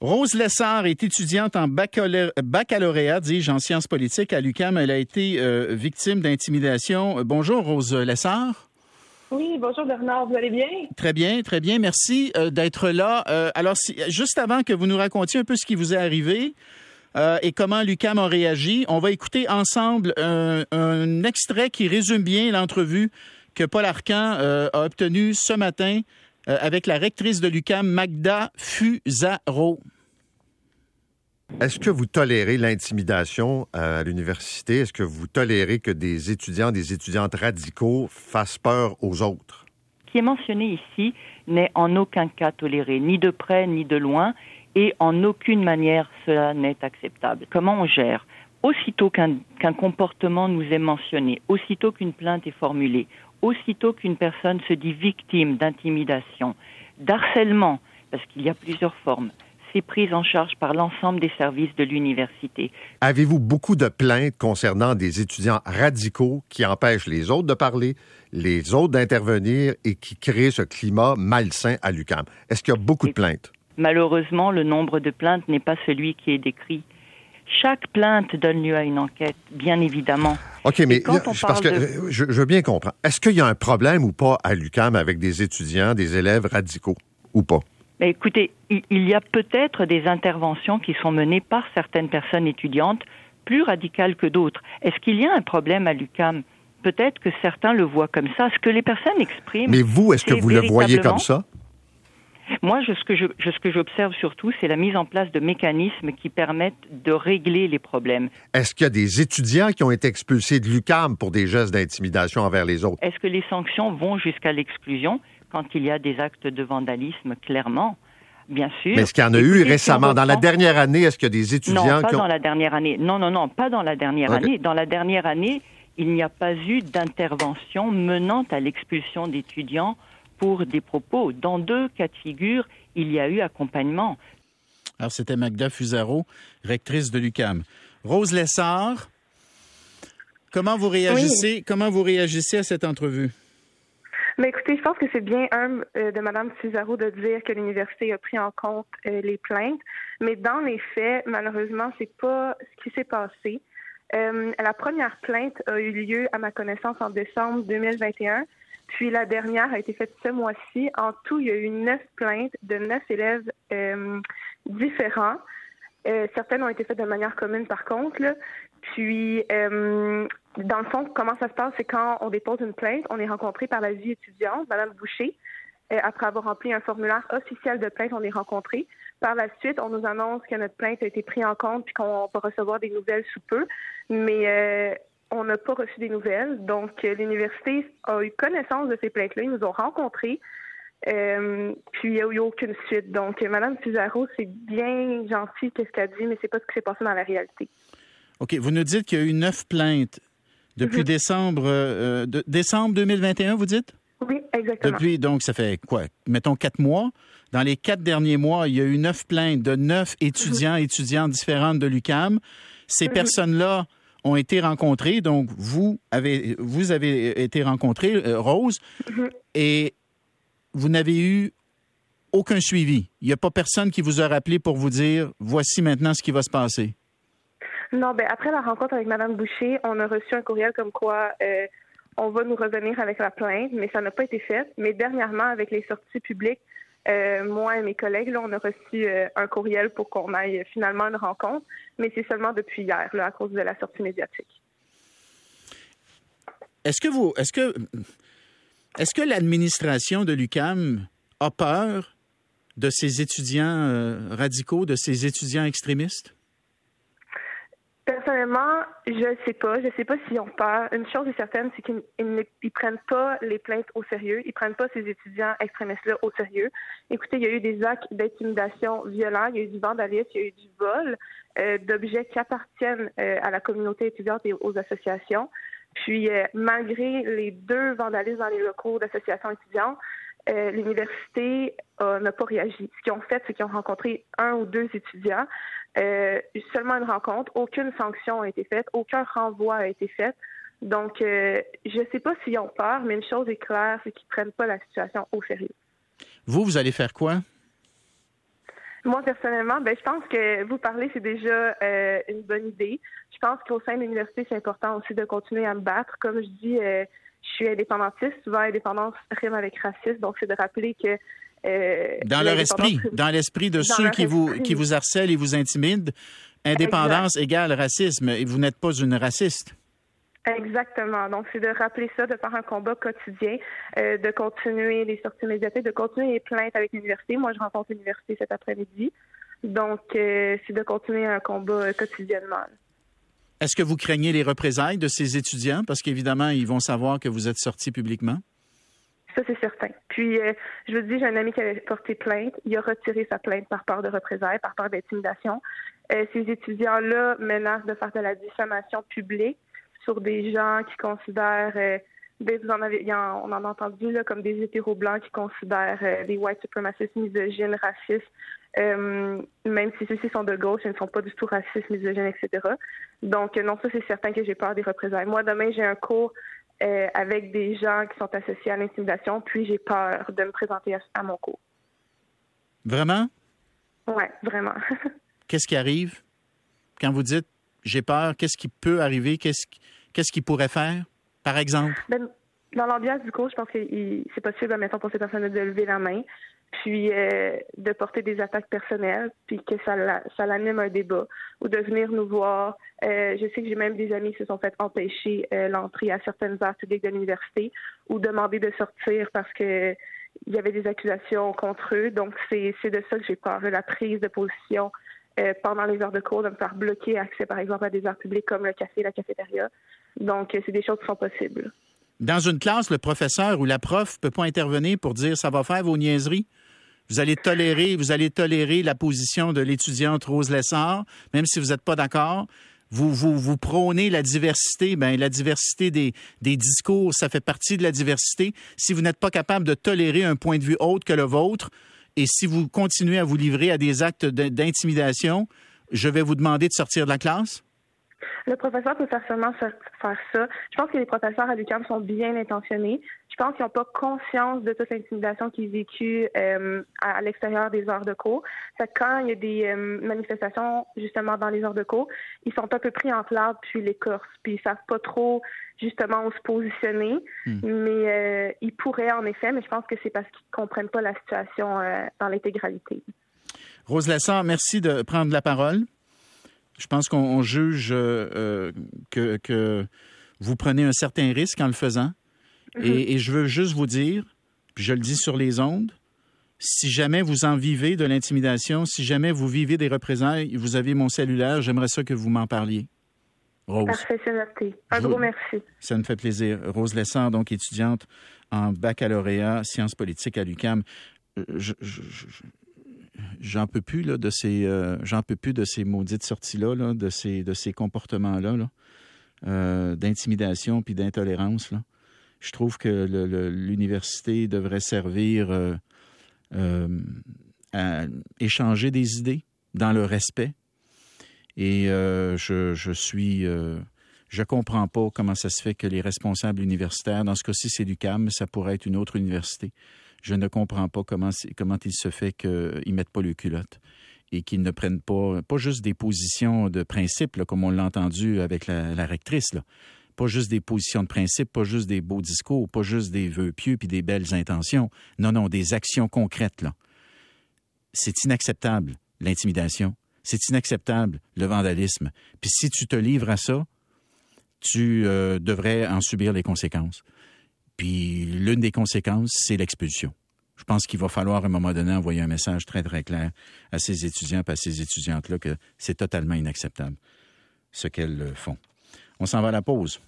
Rose Lessard est étudiante en baccalauréat, dis-je, en sciences politiques à l'UQAM. Elle a été euh, victime d'intimidation. Bonjour, Rose Lessard. Oui, bonjour Bernard, vous allez bien? Très bien, très bien. Merci euh, d'être là. Euh, alors, juste avant que vous nous racontiez un peu ce qui vous est arrivé et comment l'UQAM a réagi, on va écouter ensemble un, extrait qui résume bien l'entrevue que Paul Arcan a obtenue ce matin euh, avec la rectrice de l'UCAM, Magda Fusaro. Est-ce que vous tolérez l'intimidation euh, à l'université? Est-ce que vous tolérez que des étudiants, des étudiantes radicaux fassent peur aux autres? Ce qui est mentionné ici n'est en aucun cas toléré, ni de près ni de loin, et en aucune manière cela n'est acceptable. Comment on gère? Aussitôt qu'un comportement nous est mentionné, aussitôt qu'une plainte est formulée, aussitôt qu'une personne se dit victime d'intimidation, d'harcèlement, parce qu'il y a plusieurs formes, c'est prise en charge par l'ensemble des services de l'université. Avez-vous beaucoup de plaintes concernant des étudiants radicaux qui empêchent les autres de parler, les autres d'intervenir et qui créent ce climat malsain à l'UCAM? Est-ce qu'il y a beaucoup de plaintes? Malheureusement, le nombre de plaintes n'est pas celui qui est décrit chaque plainte donne lieu à une enquête, bien évidemment. OK, mais parce que je, veux bien comprendre. Est-ce qu'il y a un problème ou pas à l'UCAM avec des étudiants, des élèves radicaux ou pas? Ben, écoutez, il, y a peut-être des interventions qui sont menées par certaines personnes étudiantes plus radicales que d'autres. Est-ce qu'il y a un problème à l'UCAM? Peut-être que certains le voient comme ça. Ce que les personnes expriment. Mais vous, est-ce que vous le voyez comme ça? Moi, ce que je, ce que j'observe surtout, c'est la mise en place de mécanismes qui permettent de régler les problèmes. Est-ce qu'il y a des étudiants qui ont été expulsés de l'UCAM pour des gestes d'intimidation envers les autres? Est-ce que les sanctions vont jusqu'à l'exclusion quand il y a des actes de vandalisme, clairement? Bien sûr. Mais est-ce qu'il y en a eu récemment? Dans la dernière année, est-ce qu'il y a des étudiants non, pas qui ont... dans la dernière année. Non, non, non, pas dans la dernière année. Dans la dernière année, il n'y a pas eu d'intervention menant à l'expulsion d'étudiants pour des propos. Dans deux cas de figure, il y a eu accompagnement. Alors, c'était Magda Fusaro, rectrice de l'UCAM. Rose Lessard, comment vous réagissez, comment vous réagissez à cette entrevue? Mais écoutez, je pense que c'est bien un euh, de Mme Fusaro de dire que l'université a pris en compte euh, les plaintes, mais dans les faits, malheureusement, c'est pas ce qui s'est passé. Euh, la première plainte a eu lieu, à ma connaissance, en décembre 2021. Puis la dernière a été faite ce mois-ci. En tout, il y a eu neuf plaintes de neuf élèves euh, différents. Euh, certaines ont été faites de manière commune, par contre. Puis, euh, dans le fond, comment ça se passe, c'est quand on dépose une plainte, on est rencontré par la vie étudiante, Madame Boucher. après avoir rempli un formulaire officiel de plainte, on est rencontré. Par la suite, on nous annonce que notre plainte a été prise en compte puis qu'on va recevoir des nouvelles sous peu. Mais on n'a pas reçu des nouvelles. Donc, euh, l'université a eu connaissance de ces plaintes-là. Ils nous ont rencontrés. Euh, puis, il n'y a eu aucune suite. Donc, euh, Mme Fusaro, c'est bien gentil qu'est-ce qu'elle dit, mais c'est pas ce qui s'est passé dans la réalité. OK. Vous nous dites qu'il y a eu neuf plaintes depuis mhm. décembre, décembre 2021, vous dites? Oui, exactement. Depuis, donc, ça fait quoi? Mettons quatre mois. Dans les quatre derniers mois, il y a eu neuf plaintes de neuf étudiants et étudiantes différentes de l'UCAM. Ces mhm. personnes-là ont été rencontrés. Donc, vous avez, vous avez été rencontrés, euh, Rose, mm-hmm. et vous n'avez eu aucun suivi. Il n'y a pas personne qui vous a rappelé pour vous dire voici maintenant ce qui va se passer. Non, ben après la rencontre avec Mme Boucher, on a reçu un courriel comme quoi euh, on va nous revenir avec la plainte, mais ça n'a pas été fait. Mais dernièrement, avec les sorties publiques, euh, moi et mes collègues, on a reçu euh, un courriel pour qu'on aille finalement une rencontre, mais c'est seulement depuis hier, à cause de la sortie médiatique. Est-ce que vous, est-ce que, est-ce que l'administration de l'UCAM a peur de ces étudiants euh, radicaux, de ces étudiants extrémistes? Personnellement, je sais pas. Je sais pas s'ils ont peur. Une chose est certaine, c'est qu'ils ne prennent pas les plaintes au sérieux. Ils prennent pas ces étudiants extrémistes-là au sérieux. Écoutez, il y a eu des actes d'intimidation violents, il y a eu du vandalisme, il y a eu du vol euh, d'objets qui appartiennent euh, à la communauté étudiante et aux associations. Puis, euh, malgré les deux vandalismes dans les locaux d'associations étudiantes, l'université n'a pas réagi. Ce qu'ils ont fait, c'est qu'ils ont rencontré un ou deux étudiants euh, seulement une rencontre, aucune sanction a été faite, aucun renvoi a été fait. Donc, euh, je ne sais pas s'ils ont peur, mais une chose est claire, c'est qu'ils ne prennent pas la situation au sérieux. Vous, vous allez faire quoi? Moi, personnellement, ben, je pense que vous parler, c'est déjà euh, une bonne idée. Je pense qu'au sein de l'université, c'est important aussi de continuer à me battre. Comme je dis, euh, je suis indépendantiste. Souvent, indépendance rime avec racisme. Donc, c'est de rappeler que euh, dans leur esprit, dans l'esprit de ceux qui vous, qui vous harcèlent et vous intimident, indépendance égale racisme. Et vous n'êtes pas une raciste. Exactement. Donc, c'est de rappeler ça, de faire un combat quotidien, euh, de continuer les sorties médiatiques, de continuer les plaintes avec l'université. Moi, je rencontre l'université cet après-midi. Donc, euh, c'est de continuer un combat quotidiennement. Est-ce que vous craignez les représailles de ces étudiants? Parce qu'évidemment, ils vont savoir que vous êtes sorti publiquement. Ça, c'est certain. Puis, euh, je vous dis, j'ai un ami qui avait porté plainte. Il a retiré sa plainte par peur de représailles, par peur d'intimidation. ces étudiants-là menacent de faire de la diffamation publique sur des gens qui considèrent, euh, ben, vous en avez, on en a entendu là, comme des hétéros blancs qui considèrent euh, des white supremacistes, misogynes, racistes, euh, même si ceux-ci sont de gauche, ils ne sont pas du tout racistes, misogynes, etc. Donc non, ça c'est certain que j'ai peur des représailles. Moi demain j'ai un cours avec des gens qui sont associés à l'intimidation, puis j'ai peur de me présenter à, mon cours. Vraiment? Oui, vraiment. Qu'est-ce qui arrive? Quand vous dites j'ai peur, qu'est-ce qui peut arriver, qu'est-ce qu'est-ce qu'il pourrait faire, par exemple? Ben, dans l'ambiance du cours, je pense que c'est possible, mettons, pour ces personnes de lever la main, puis euh, de porter des attaques personnelles, puis que ça, ça l'anime un débat, ou de venir nous voir. Euh, je sais que j'ai même des amis qui se sont fait empêcher euh, l'entrée à certaines heures publiques de l'université, ou demander de sortir parce que il y avait des accusations contre eux. Donc, c'est de ça que j'ai peur, la prise de position euh, pendant les heures de cours, de me faire bloquer accès, par exemple, à des heures publiques comme le café, la cafétéria. Donc, euh, c'est des choses qui sont possibles. Dans une classe, le professeur ou la prof ne peut pas intervenir pour dire ça va faire vos niaiseries. Vous allez tolérer, vous allez tolérer la position de l'étudiante Rose Lessard, même si vous n'êtes pas d'accord. Vous, vous, vous prônez la diversité, ben la diversité des, des discours, ça fait partie de la diversité. Si vous n'êtes pas capable de tolérer un point de vue autre que le vôtre, et si vous continuez à vous livrer à des actes d'intimidation, je vais vous demander de sortir de la classe? Le professeur peut seulement faire ça. Je pense que les professeurs à l'UQAM sont bien intentionnés. Je pense qu'ils n'ont pas conscience de toute l'intimidation qui est vécue euh, à, l'extérieur des heures de cours. quand il y a des euh, manifestations justement dans les heures de cours, ils sont un peu pris en l'arbre puis l'écorce, puis ils savent pas trop justement où se positionner. Hmm. Mais euh, ils pourraient en effet, mais je pense que c'est parce qu'ils comprennent pas la situation dans l'intégralité. Rose Lassard, merci de prendre la parole. Je pense qu'on juge euh, euh, que, vous prenez un certain risque en le faisant. Mhm. et, je veux juste vous dire, puis je le dis sur les ondes, si jamais vous en vivez de l'intimidation, si jamais vous vivez des représailles, vous avez mon cellulaire, j'aimerais ça que vous m'en parliez. Rose. Parfait, c'est Un gros merci. Ça me fait plaisir. Rose Lessard, donc étudiante en baccalauréat sciences politiques à l'UCAM. Euh, je, j'en peux plus de ces euh, j'en peux plus de ces maudites sorties là, de ces comportements là, euh, d'intimidation puis d'intolérance Je trouve que l'université devrait servir euh, à échanger des idées dans le respect. Et je, je suis je comprends pas comment ça se fait que les responsables universitaires, dans ce cas-ci c'est du CAM, ça pourrait être une autre université, je ne comprends pas comment, comment il se fait qu'ils ne mettent pas le culotte et qu'ils ne prennent pas, pas juste des positions de principe, comme on l'a entendu avec la, rectrice, là. pas juste des positions de principe, pas juste des beaux discours, pas juste des vœux pieux puis des belles intentions. Non, non, des actions concrètes. Là. C'est inacceptable, l'intimidation. C'est inacceptable, le vandalisme. Puis si tu te livres à ça, tu euh, devrais en subir les conséquences. Puis l'une des conséquences, c'est l'expulsion. Je pense qu'il va falloir à un moment donné envoyer un message très, très clair à ces étudiants et à ces étudiantes-là que c'est totalement inacceptable ce qu'elles font. On s'en va à la pause.